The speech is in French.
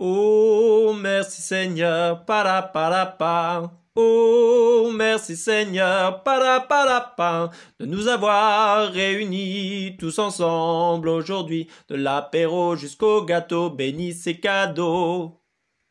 Oh, merci Seigneur, para para pa. Oh, merci Seigneur, para para pa, de nous avoir réunis tous ensemble aujourd'hui, de l'apéro jusqu'au gâteau, bénis ces cadeaux.